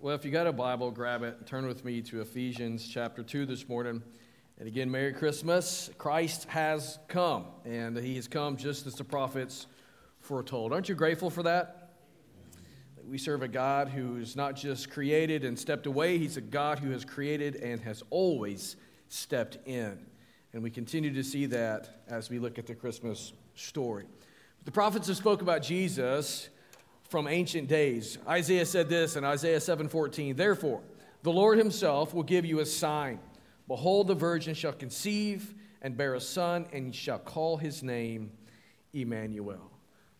Well, if you got a Bible, grab it. Turn with me to Ephesians chapter 2 this morning. And again, Merry Christmas. Christ has come, and he has come just as the prophets foretold. Aren't you grateful for that? We serve a God who's not just created and stepped away, he's a God who has created and has always stepped in. And we continue to see that as we look at the Christmas story. The prophets have spoke about Jesus from ancient days. Isaiah said this in Isaiah 7:14, "Therefore, the Lord himself will give you a sign. Behold, the virgin shall conceive and bear a son, and shall call his name Emmanuel."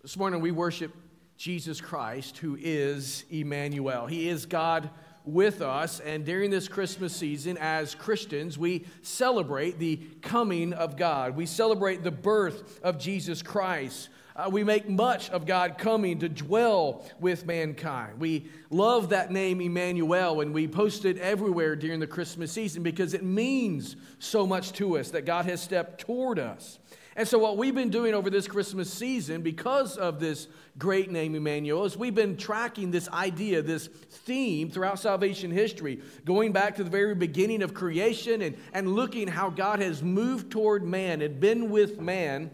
This morning we worship Jesus Christ, who is Emmanuel. He is God with us, and during this Christmas season, as Christians, we celebrate the coming of God. We celebrate the birth of Jesus Christ. Uh, we make much of God coming to dwell with mankind. We love that name Emmanuel and we post it everywhere during the Christmas season because it means so much to us that God has stepped toward us. And so, what we've been doing over this Christmas season, because of this great name Emmanuel, is we've been tracking this idea, this theme throughout salvation history, going back to the very beginning of creation and, and looking how God has moved toward man and been with man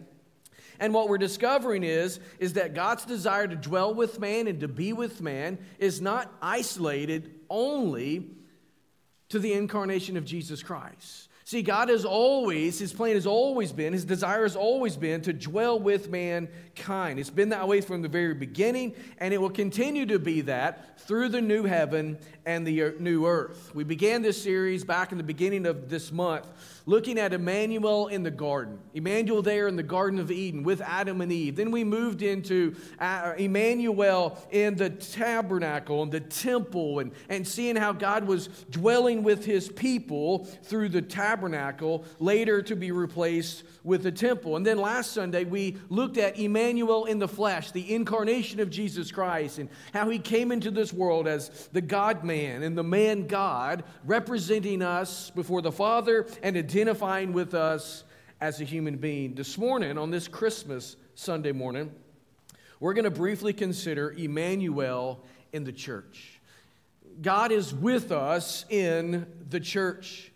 and what we're discovering is, is that God's desire to dwell with man and to be with man is not isolated only to the incarnation of Jesus Christ. See, God has always, His plan has always been, His desire has always been to dwell with mankind. It's been that way from the very beginning, and it will continue to be that through the new heaven and the new earth. We began this series back in the beginning of this month looking at Emmanuel in the garden. Emmanuel there in the Garden of Eden with Adam and Eve. Then we moved into uh, Emmanuel in the tabernacle and the temple and, and seeing how God was dwelling with his people through the tabernacle, later to be replaced with the temple. And then last Sunday, we looked at Emmanuel in the flesh, the incarnation of Jesus Christ, and how he came into this world as the God man and the man God, representing us before the Father and identifying with us as a human being. This morning, on this Christmas Sunday morning, we're going to briefly consider Emmanuel in the church. God is with us in the church.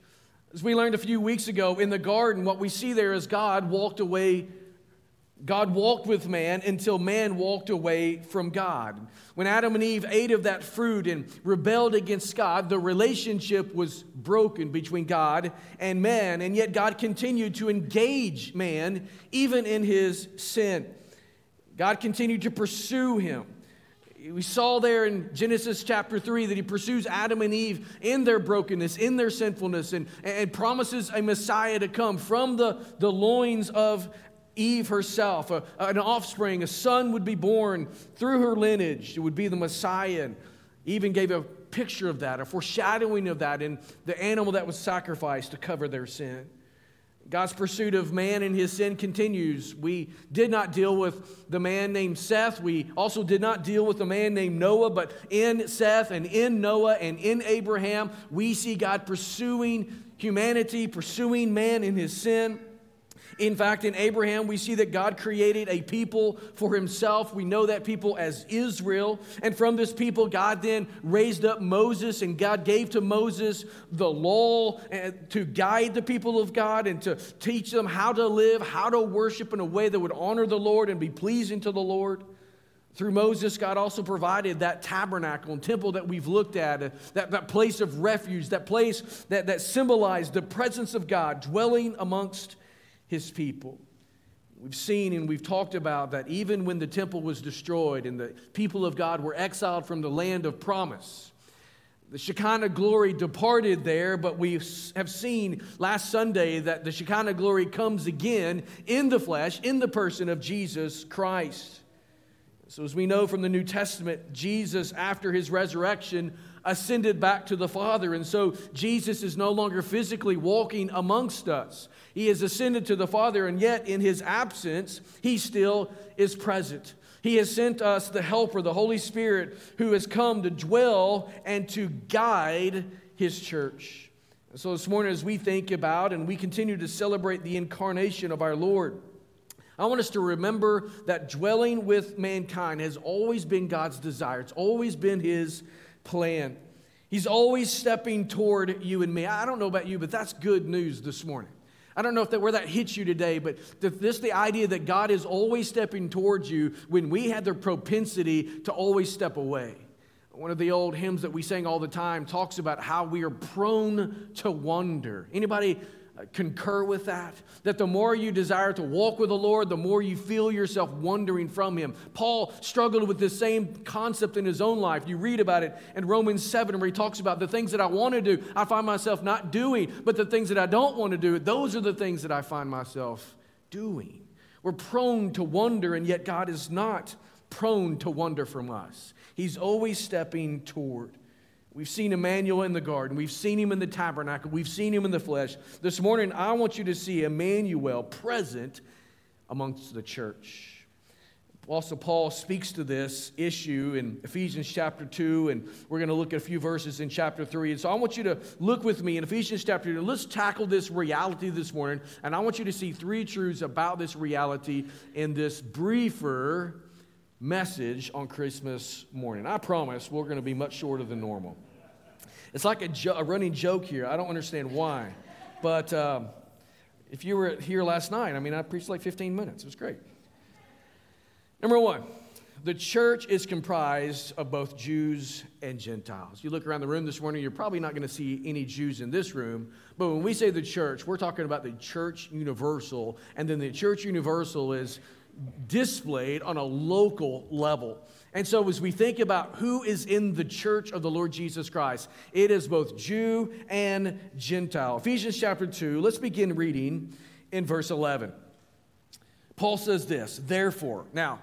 As we learned a few weeks ago in the garden, what we see there is God walked away. God walked with man until man walked away from God. When Adam and Eve ate of that fruit and rebelled against God, the relationship was broken between God and man, and yet God continued to engage man even in his sin. God continued to pursue him we saw there in Genesis chapter 3 that he pursues Adam and Eve in their brokenness, in their sinfulness, and, and promises a Messiah to come from the, the loins of Eve herself. A, an offspring, a son would be born through her lineage. It would be the Messiah. And even gave a picture of that, a foreshadowing of that in the animal that was sacrificed to cover their sin. God's pursuit of man and his sin continues. We did not deal with the man named Seth. We also did not deal with the man named Noah, but in Seth and in Noah and in Abraham, we see God pursuing humanity, pursuing man in his sin. In fact, in Abraham, we see that God created a people for himself. We know that people as Israel. And from this people, God then raised up Moses, and God gave to Moses the law eh, to guide the people of God and to teach them how to live, how to worship in a way that would honor the Lord and be pleasing to the Lord. Through Moses, God also provided that tabernacle and temple that we've looked at, eh, that, that place of refuge, that place that, that symbolized the presence of God dwelling amongst his people. We've seen and we've talked about that even when the temple was destroyed and the people of God were exiled from the land of promise, the Shekinah glory departed there, but we have seen last Sunday that the Shekinah glory comes again in the flesh, in the person of Jesus Christ. So, as we know from the New Testament, Jesus, after his resurrection, ascended back to the Father. And so, Jesus is no longer physically walking amongst us. He has ascended to the Father, and yet in his absence, he still is present. He has sent us the Helper, the Holy Spirit, who has come to dwell and to guide his church. So, this morning, as we think about and we continue to celebrate the incarnation of our Lord, I want us to remember that dwelling with mankind has always been God's desire, it's always been his plan. He's always stepping toward you and me. I don't know about you, but that's good news this morning. I don't know if that, where that hits you today, but this the idea that God is always stepping towards you when we had the propensity to always step away. One of the old hymns that we sing all the time talks about how we are prone to wonder. Anybody Uh, concur with that? That the more you desire to walk with the Lord, the more you feel yourself wandering from Him. Paul struggled with this same concept in his own life. You read about it in Romans 7, where he talks about the things that I want to do, I find myself not doing, but the things that I don't want to do, those are the things that I find myself doing. We're prone to wonder, and yet God is not prone to wonder from us. He's always stepping toward. We've seen Emmanuel in the garden. We've seen him in the tabernacle. We've seen him in the flesh. This morning, I want you to see Emmanuel present amongst the church. Also, Paul speaks to this issue in Ephesians chapter 2, and we're going to look at a few verses in chapter 3. And so I want you to look with me in Ephesians chapter 2. Let's tackle this reality this morning, and I want you to see three truths about this reality in this briefer message on Christmas morning. I promise we're going to be much shorter than normal. It's like a, jo- a running joke here. I don't understand why. But um, if you were here last night, I mean, I preached like 15 minutes. It was great. Number one, the church is comprised of both Jews and Gentiles. You look around the room this morning, you're probably not going to see any Jews in this room. But when we say the church, we're talking about the church universal. And then the church universal is displayed on a local level. And so, as we think about who is in the church of the Lord Jesus Christ, it is both Jew and Gentile. Ephesians chapter 2, let's begin reading in verse 11. Paul says this, therefore. Now,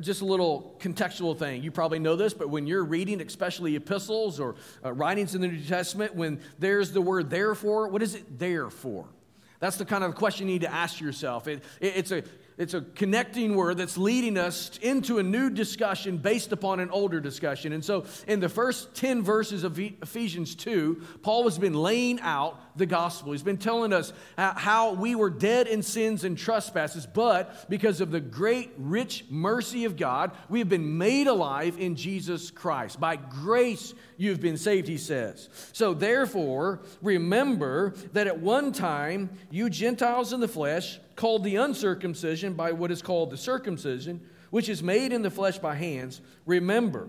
just a little contextual thing. You probably know this, but when you're reading, especially epistles or uh, writings in the New Testament, when there's the word therefore, what is it there for? That's the kind of question you need to ask yourself. It, it, it's a it's a connecting word that's leading us into a new discussion based upon an older discussion. And so, in the first 10 verses of Ephesians 2, Paul has been laying out the gospel. He's been telling us uh, how we were dead in sins and trespasses, but because of the great, rich mercy of God, we have been made alive in Jesus Christ. By grace, you've been saved, he says. So, therefore, remember that at one time, you Gentiles in the flesh, called the uncircumcision by what is called the circumcision, which is made in the flesh by hands, remember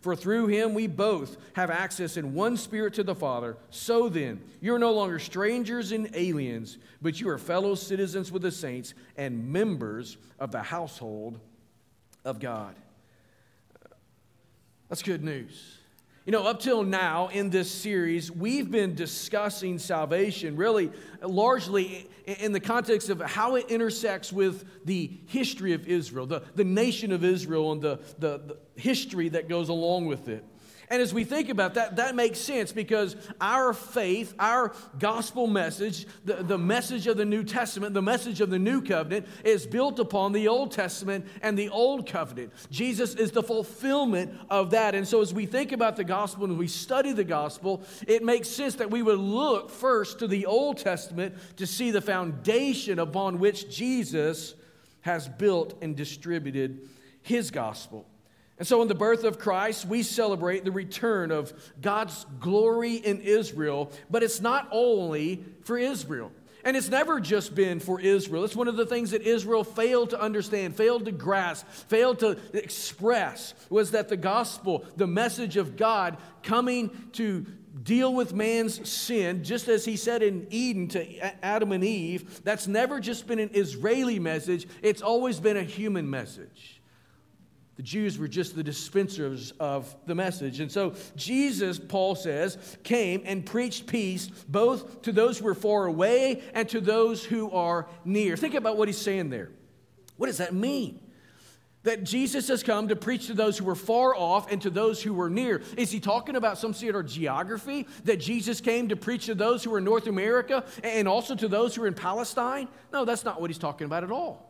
For through him we both have access in one spirit to the Father. So then, you're no longer strangers and aliens, but you are fellow citizens with the saints and members of the household of God. That's good news. You know, up till now in this series, we've been discussing salvation really largely in the context of how it intersects with the history of Israel, the, the nation of Israel, and the, the, the history that goes along with it. And as we think about that, that makes sense because our faith, our gospel message, the, the message of the New Testament, the message of the New Covenant, is built upon the Old Testament and the Old Covenant. Jesus is the fulfillment of that. And so as we think about the gospel and we study the gospel, it makes sense that we would look first to the Old Testament to see the foundation upon which Jesus has built and distributed his gospel. And so, in the birth of Christ, we celebrate the return of God's glory in Israel, but it's not only for Israel. And it's never just been for Israel. It's one of the things that Israel failed to understand, failed to grasp, failed to express was that the gospel, the message of God coming to deal with man's sin, just as he said in Eden to Adam and Eve, that's never just been an Israeli message, it's always been a human message. The Jews were just the dispensers of the message. And so Jesus, Paul says, came and preached peace both to those who are far away and to those who are near. Think about what he's saying there. What does that mean? That Jesus has come to preach to those who were far off and to those who were near. Is he talking about some sort of geography? That Jesus came to preach to those who were in North America and also to those who were in Palestine? No, that's not what he's talking about at all.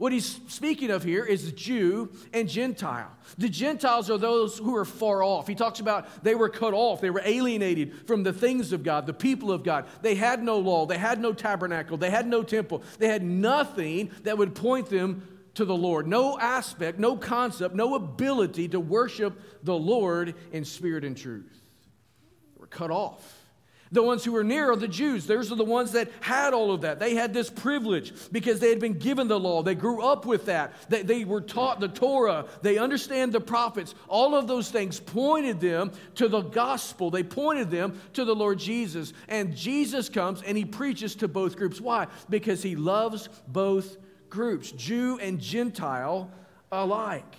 What he's speaking of here is Jew and Gentile. The Gentiles are those who are far off. He talks about they were cut off, they were alienated from the things of God, the people of God. They had no law, they had no tabernacle, they had no temple, they had nothing that would point them to the Lord. No aspect, no concept, no ability to worship the Lord in spirit and truth. They were cut off. The ones who were near are the Jews. Those are the ones that had all of that. They had this privilege because they had been given the law. They grew up with that. They, they were taught the Torah. They understand the prophets. All of those things pointed them to the gospel. They pointed them to the Lord Jesus. And Jesus comes and he preaches to both groups. Why? Because he loves both groups, Jew and Gentile alike.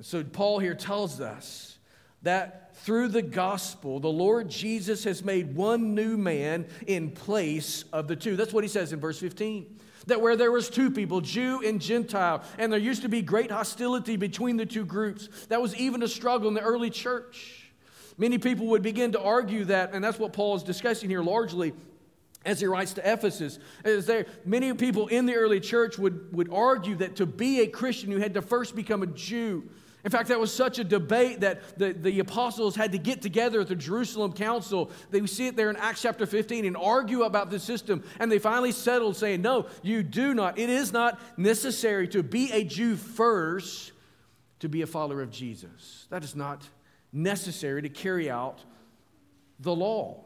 So Paul here tells us that through the gospel, the Lord Jesus has made one new man in place of the two. That's what he says in verse 15. That where there was two people, Jew and Gentile, and there used to be great hostility between the two groups. That was even a struggle in the early church. Many people would begin to argue that, and that's what Paul is discussing here largely as he writes to Ephesus, is there many people in the early church would, would argue that to be a Christian, you had to first become a Jew. In fact, that was such a debate that the, the apostles had to get together at the Jerusalem council. They see it there in Acts chapter 15 and argue about the system. And they finally settled saying, No, you do not. It is not necessary to be a Jew first to be a follower of Jesus. That is not necessary to carry out the law.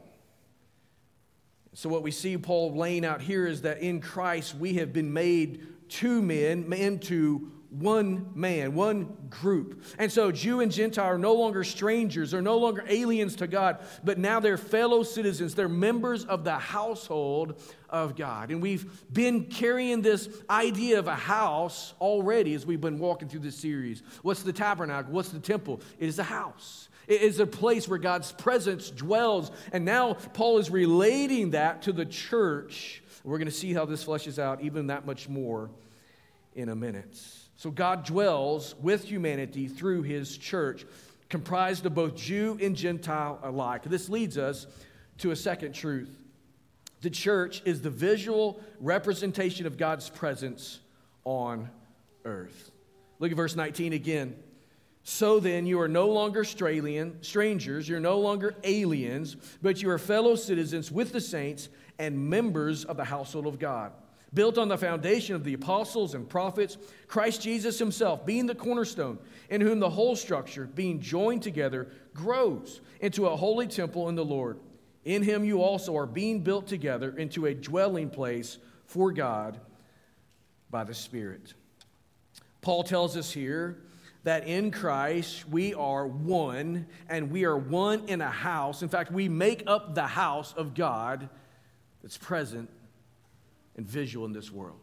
So, what we see Paul laying out here is that in Christ we have been made two men into one man, one group. And so Jew and Gentile are no longer strangers, they're no longer aliens to God, but now they're fellow citizens. They're members of the household of God. And we've been carrying this idea of a house already as we've been walking through this series. What's the tabernacle? What's the temple? It is a house. It is a place where God's presence dwells. And now Paul is relating that to the church. We're going to see how this fleshes out even that much more in a minute. So God dwells with humanity through his church, comprised of both Jew and Gentile alike. This leads us to a second truth. The church is the visual representation of God's presence on earth. Look at verse 19 again. So then, you are no longer strangers, you're no longer aliens, but you are fellow citizens with the saints and members of the household of God built on the foundation of the apostles and prophets, Christ Jesus himself being the cornerstone, in whom the whole structure, being joined together, grows into a holy temple in the Lord. In him you also are being built together into a dwelling place for God by the Spirit. Paul tells us here that in Christ we are one, and we are one in a house. In fact, we make up the house of God that's present and visual in this world.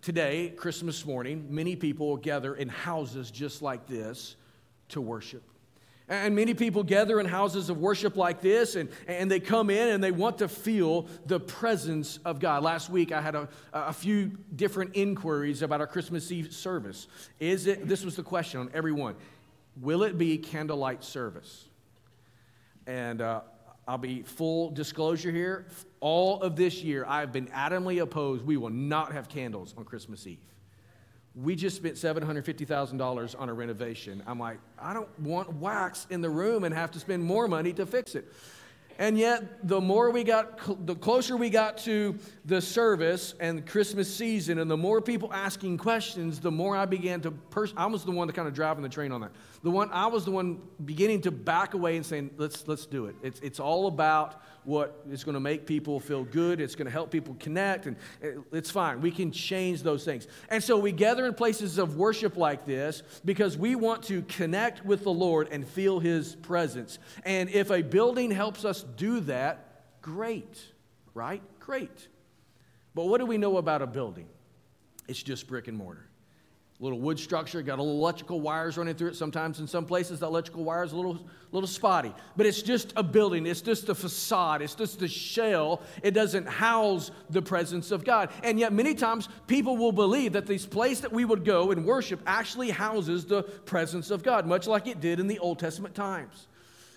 Today, Christmas morning, many people will gather in houses just like this to worship. And many people gather in houses of worship like this, and, and they come in and they want to feel the presence of God. Last week, I had a, a few different inquiries about our Christmas Eve service. Is it, this was the question on everyone, will it be candlelight service? And uh, I'll be full disclosure here all of this year, I've been adamantly opposed. We will not have candles on Christmas Eve. We just spent $750,000 on a renovation. I'm like, I don't want wax in the room and have to spend more money to fix it. And yet, the more we got, the closer we got to the service and Christmas season, and the more people asking questions, the more I began to. Pers- I was the one to kind of driving the train on that. The one I was the one beginning to back away and saying, "Let's let's do it." It's it's all about what is going to make people feel good. It's going to help people connect, and eh, it's fine. We can change those things. And so we gather in places of worship like this because we want to connect with the Lord and feel His presence. And if a building helps us do that, great, right? Great. But what do we know about a building? It's just brick and mortar. Little wood structure, got a little electrical wires running through it. Sometimes in some places, the electrical wire is a little, little spotty. But it's just a building, it's just a facade, it's just a shell. It doesn't house the presence of God. And yet, many times, people will believe that this place that we would go and worship actually houses the presence of God, much like it did in the Old Testament times.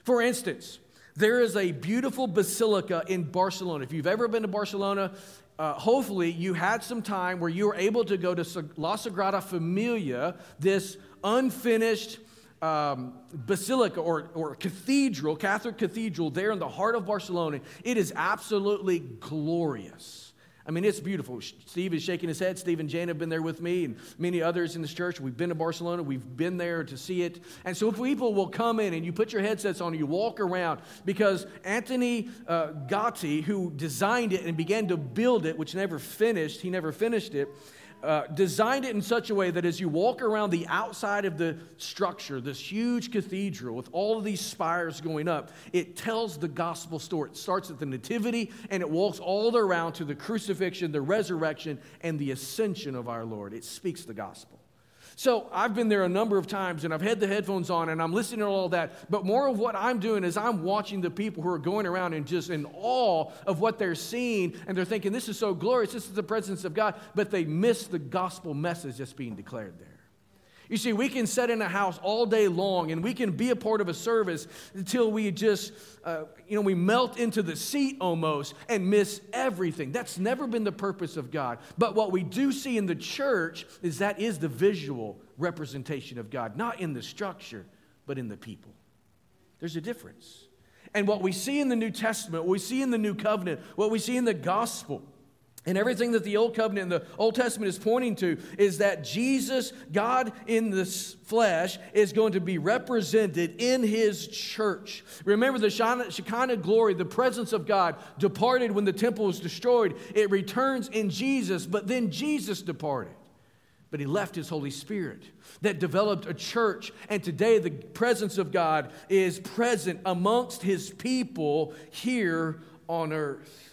For instance, there is a beautiful basilica in Barcelona. If you've ever been to Barcelona, uh, hopefully you had some time where you were able to go to La Sagrada Familia, this unfinished um, basilica or, or cathedral, Catholic cathedral, there in the heart of Barcelona. It is absolutely glorious. I mean, it's beautiful. Steve is shaking his head. Steve and Jane have been there with me and many others in this church. We've been to Barcelona. We've been there to see it. And so if people will come in and you put your headsets on you walk around because Anthony uh, who designed it and began to build it, which never finished, he never finished it, uh, designed it in such a way that as you walk around the outside of the structure, this huge cathedral with all of these spires going up, it tells the gospel story. It starts at the Nativity and it walks all the way around to the crucifixion, the resurrection, and the ascension of our Lord. It speaks the gospel. So I've been there a number of times and I've had the headphones on and I'm listening to all that. But more of what I'm doing is I'm watching the people who are going around and just in awe of what they're seeing and they're thinking, this is so glorious, this is the presence of God. But they miss the gospel message that's being declared there. You see, we can sit in a house all day long and we can be a part of a service until we just, uh, you know, we melt into the seat almost and miss everything. That's never been the purpose of God. But what we do see in the church is that is the visual representation of God, not in the structure, but in the people. There's a difference. And what we see in the New Testament, what we see in the New Covenant, what we see in the gospel, and everything that the Old Covenant and the Old Testament is pointing to is that Jesus, God in the flesh, is going to be represented in his church. Remember, the Shekinah glory, the presence of God, departed when the temple was destroyed. It returns in Jesus, but then Jesus departed. But he left his Holy Spirit that developed a church. And today, the presence of God is present amongst his people here on earth.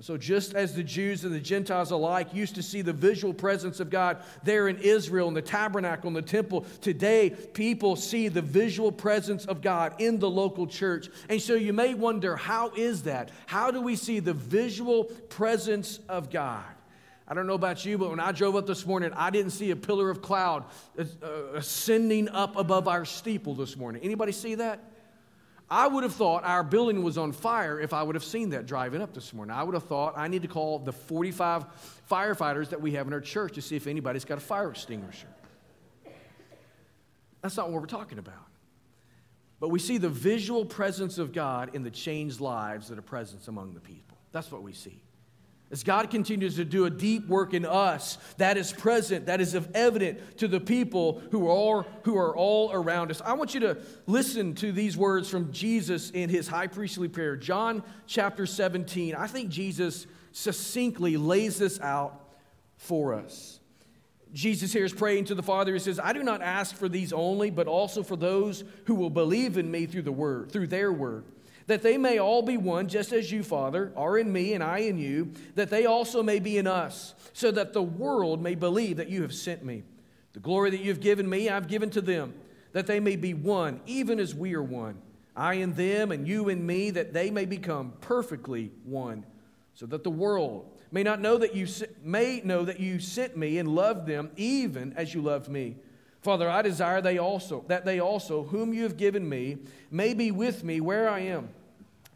So, just as the Jews and the Gentiles alike used to see the visual presence of God there in Israel, in the tabernacle, in the temple, today people see the visual presence of God in the local church. And so you may wonder, how is that? How do we see the visual presence of God? I don't know about you, but when I drove up this morning, I didn't see a pillar of cloud uh, ascending up above our steeple this morning. Anybody see that? I would have thought our building was on fire if I would have seen that driving up this morning. I would have thought I need to call the 45 firefighters that we have in our church to see if anybody's got a fire extinguisher. That's not what we're talking about. But we see the visual presence of God in the changed lives that are present among the people. That's what we see. As God continues to do a deep work in us, that is present, that is evident to the people who are, who are all around us. I want you to listen to these words from Jesus in his high priestly prayer, John chapter 17. I think Jesus succinctly lays this out for us. Jesus here is praying to the Father. He says, I do not ask for these only, but also for those who will believe in me through the word, through their word that they may all be one, just as you, Father, are in me and I in you, that they also may be in us, so that the world may believe that you have sent me. The glory that you have given me, I've given to them, that they may be one, even as we are one. I in them and you in me, that they may become perfectly one, so that the world may not know that you may know that you sent me and loved them even as you loved me. Father, I desire they also that they also whom you have given me may be with me where I am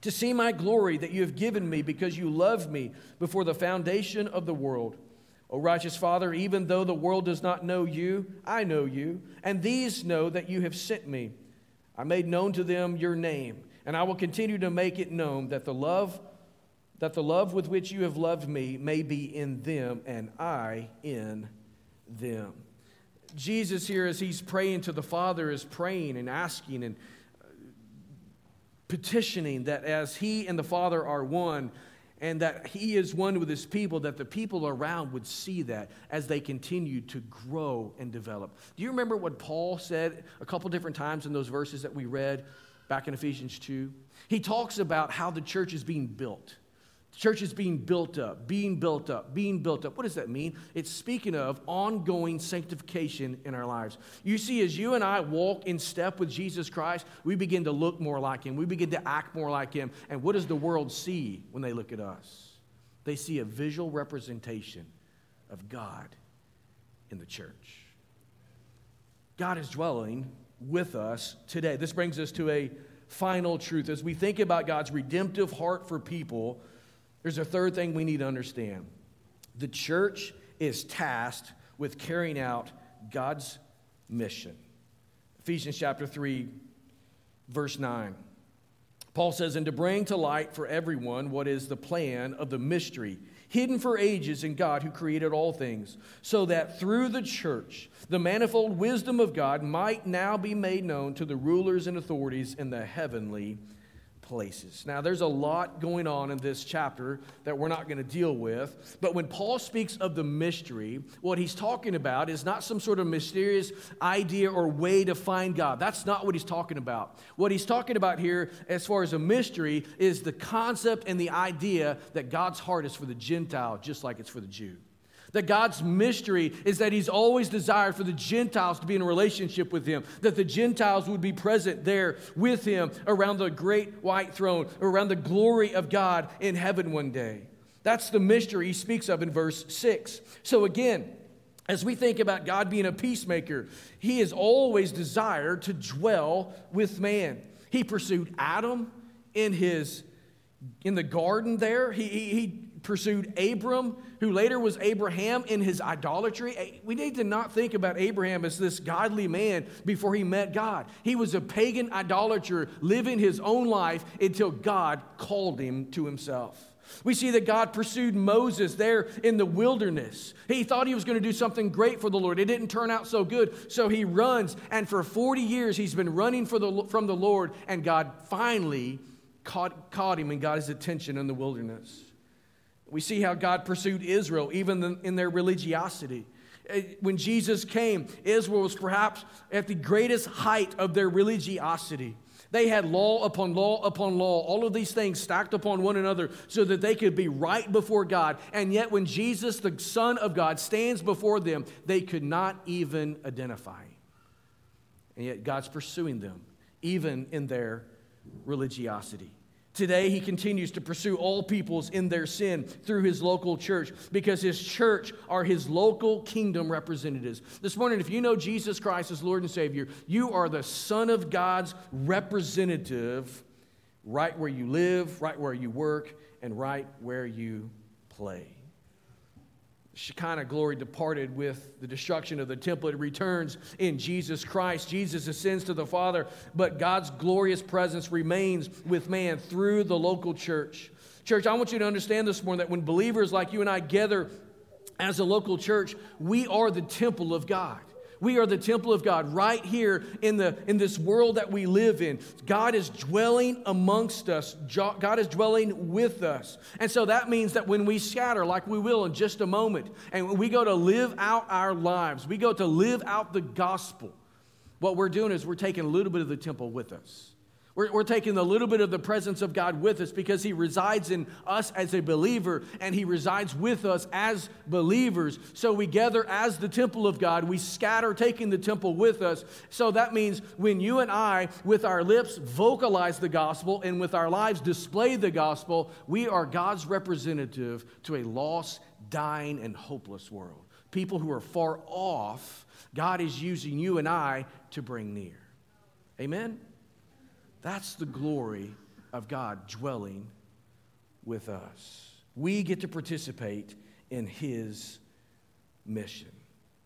to see my glory that you have given me because you loved me before the foundation of the world. O righteous Father, even though the world does not know you, I know you, and these know that you have sent me. I made known to them your name, and I will continue to make it known that the love that the love with which you have loved me may be in them and I in them. Jesus here as he's praying to the Father is praying and asking and petitioning that as he and the Father are one, and that he is one with his people, that the people around would see that as they continue to grow and develop. Do you remember what Paul said a couple different times in those verses that we read back in Ephesians 2? He talks about how the church is being built. Church is being built up, being built up, being built up. What does that mean? It's speaking of ongoing sanctification in our lives. You see, as you and I walk in step with Jesus Christ, we begin to look more like Him. We begin to act more like Him. And what does the world see when they look at us? They see a visual representation of God in the church. God is dwelling with us today. This brings us to a final truth. As we think about God's redemptive heart for people, there's a third thing we need to understand. The church is tasked with carrying out God's mission. Ephesians chapter 3, verse 9. Paul says, And to bring to light for everyone what is the plan of the mystery hidden for ages in God who created all things, so that through the church the manifold wisdom of God might now be made known to the rulers and authorities in the heavenly places. Now, there's a lot going on in this chapter that we're not going to deal with, but when Paul speaks of the mystery, what he's talking about is not some sort of mysterious idea or way to find God. That's not what he's talking about. What he's talking about here, as far as a mystery, is the concept and the idea that God's heart is for the Gentile just like it's for the Jew. That God's mystery is that He's always desired for the Gentiles to be in a relationship with Him, that the Gentiles would be present there with Him around the great white throne, around the glory of God in heaven one day. That's the mystery He speaks of in verse 6. So again, as we think about God being a peacemaker, He is always desired to dwell with man. He pursued Adam in his in the garden there. He, he, he pursued Abram, who later was Abraham in his idolatry. We need to not think about Abraham as this godly man before he met God. He was a pagan idolater living his own life until God called him to himself. We see that God pursued Moses there in the wilderness. He thought he was going to do something great for the Lord. It didn't turn out so good. So he runs, and for 40 years he's been running the, from the Lord, and God finally caught, caught him and got his attention in the wilderness. We see how God pursued Israel, even in their religiosity. Eh, when Jesus came, Israel was perhaps at the greatest height of their religiosity. They had law upon law upon law, all of these things stacked upon one another so that they could be right before God. And yet, when Jesus, the Son of God, stands before them, they could not even identify. And yet, God's pursuing them, even in their religiosity. Today, he continues to pursue all peoples in their sin through his local church because his church are his local kingdom representatives. This morning, if you know Jesus Christ as Lord and Savior, you are the Son of God's representative right where you live, right where you work, and right where you play. Shekinah glory departed with the destruction of the temple. It returns in Jesus Christ. Jesus ascends to the Father, but God's glorious presence remains with man through the local church. Church, I want you to understand this morning that when believers like you and I gather as a local church, we are the temple of God. We are the temple of God right here in, the, in this world that we live in. God is dwelling amongst us, God is dwelling with us. And so that means that when we scatter, like we will in just a moment, and we go to live out our lives, we go to live out the gospel, what we're doing is we're taking a little bit of the temple with us. We're, we're, taking a little bit of the presence of God with us because He resides in us as a believer and He resides with us as believers. So we gather as the temple of God. We scatter, taking the temple with us. So that means when you and I, with our lips, vocalize the gospel and with our lives display the gospel, we are God's representative to a lost, dying, and hopeless world. People who are far off, God is using you and I to bring near. Amen? That's the glory of God dwelling with us. We get to participate in His mission.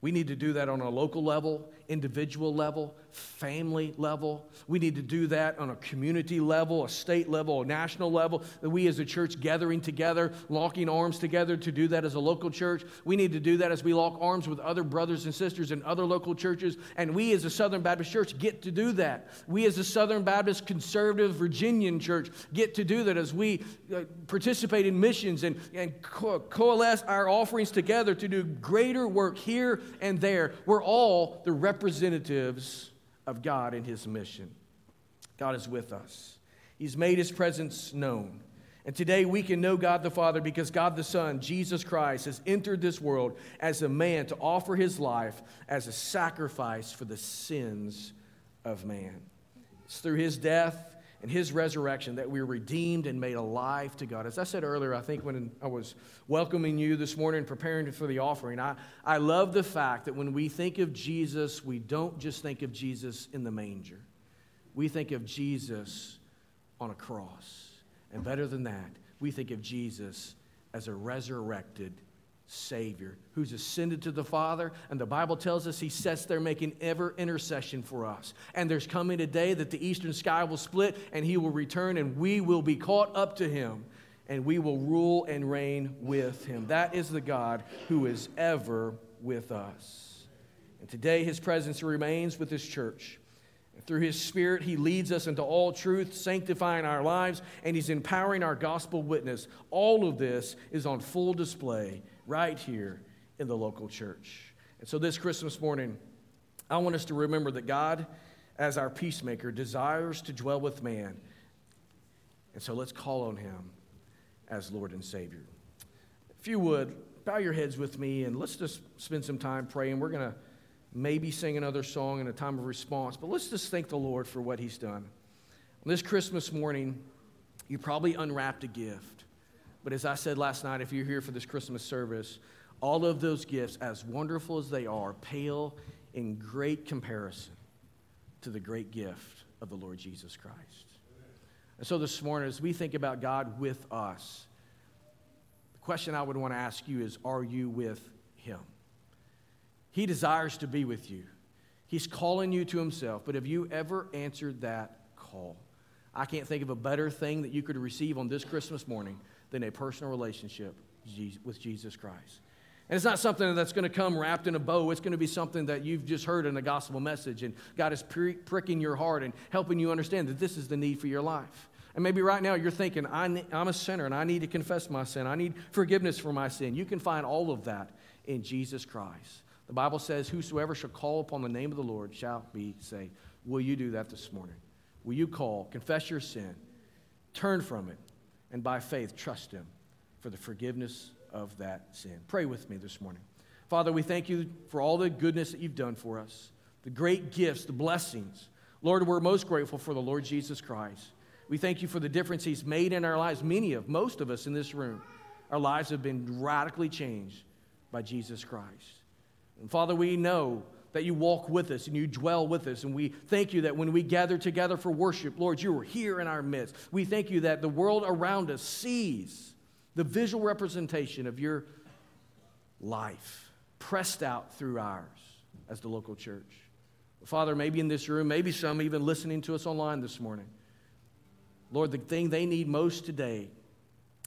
We need to do that on a local level, individual level, family level. We need to do that on a community level, a state level, a national level. That we as a church gathering together, locking arms together to do that as a local church. We need to do that as we lock arms with other brothers and sisters in other local churches. And we as a Southern Baptist church get to do that. We as a Southern Baptist conservative Virginian church get to do that as we uh, participate in missions and, and co- coalesce our offerings together to do greater work here and there. We're all the representatives of God and his mission. God is with us. He's made his presence known. And today we can know God the Father because God the Son, Jesus Christ, has entered this world as a man to offer his life as a sacrifice for the sins of man. It's through his death and his resurrection that we're redeemed and made alive to God. As I said earlier, I think when I was welcoming you this morning, and preparing for the offering, I, I love the fact that when we think of Jesus, we don't just think of Jesus in the manger, we think of Jesus on a cross. And better than that, we think of Jesus as a resurrected Savior who's ascended to the Father. And the Bible tells us He sits there making ever intercession for us. And there's coming a day that the eastern sky will split and He will return and we will be caught up to Him and we will rule and reign with Him. That is the God who is ever with us. And today His presence remains with His church. Through His Spirit, He leads us into all truth, sanctifying our lives, and He's empowering our gospel witness. All of this is on full display right here in the local church. And so, this Christmas morning, I want us to remember that God, as our peacemaker, desires to dwell with man. And so, let's call on Him as Lord and Savior. If you would, bow your heads with me and let's just spend some time praying. We're going to maybe sing another song in a time of response, but let's just thank the Lord for what He's done. On this Christmas morning, you probably unwrapped a gift. But as I said last night, if you're here for this Christmas service, all of those gifts, as wonderful as they are, pale in great comparison to the great gift of the Lord Jesus Christ. And so this morning, as we think about God with us, the question I would want to ask you is Are you with Him? He desires to be with you. He's calling you to Himself. But have you ever answered that call? I can't think of a better thing that you could receive on this Christmas morning than a personal relationship with Jesus Christ. And it's not something that's going to come wrapped in a bow. It's going to be something that you've just heard in the gospel message, and God is pricking your heart and helping you understand that this is the need for your life. And maybe right now you're thinking, I'm a sinner and I need to confess my sin. I need forgiveness for my sin. You can find all of that in Jesus Christ. The Bible says, Whosoever shall call upon the name of the Lord shall be saved. Will you do that this morning? Will you call, confess your sin, turn from it, and by faith trust Him for the forgiveness of that sin? Pray with me this morning. Father, we thank you for all the goodness that you've done for us, the great gifts, the blessings. Lord, we're most grateful for the Lord Jesus Christ. We thank you for the difference He's made in our lives. Many of, most of us in this room, our lives have been radically changed by Jesus Christ. And Father, we know that you walk with us and you dwell with us. And we thank you that when we gather together for worship, Lord, you are here in our midst. We thank you that the world around us sees the visual representation of your life pressed out through ours as the local church. Father, maybe in this room, maybe some even listening to us online this morning. Lord, the thing they need most today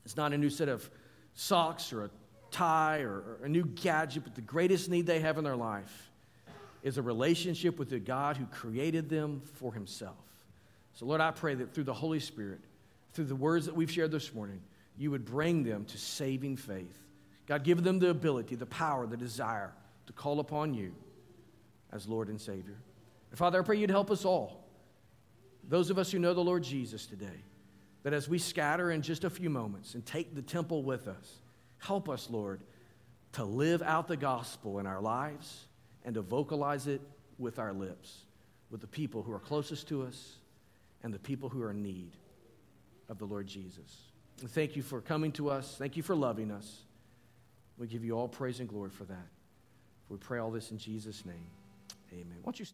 is not a new set of socks or a tie or, a new gadget, but the greatest need they have in their life is a relationship with the God who created them for himself. So, Lord, I pray that through the Holy Spirit, through the words that we've shared this morning, you would bring them to saving faith. God, give them the ability, the power, the desire to call upon you as Lord and Savior. And Father, I pray you'd help us all, those of us who know the Lord Jesus today, that as we scatter in just a few moments and take the temple with us, Help us, Lord, to live out the gospel in our lives and to vocalize it with our lips, with the people who are closest to us and the people who are in need of the Lord Jesus. And thank you for coming to us. Thank you for loving us. We give you all praise and glory for that. We pray all this in Jesus' name. Amen. You?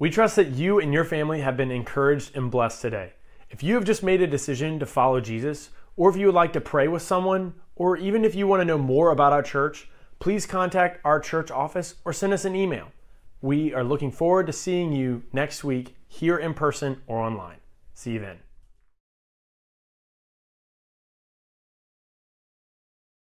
We trust that you and your family have been encouraged and blessed today. If you have just made a decision to follow Jesus, or if you would like to pray with someone or even if you want to know more about our church, please contact our church office or send us an email. We are looking forward to seeing you next week here in person or online. See you then.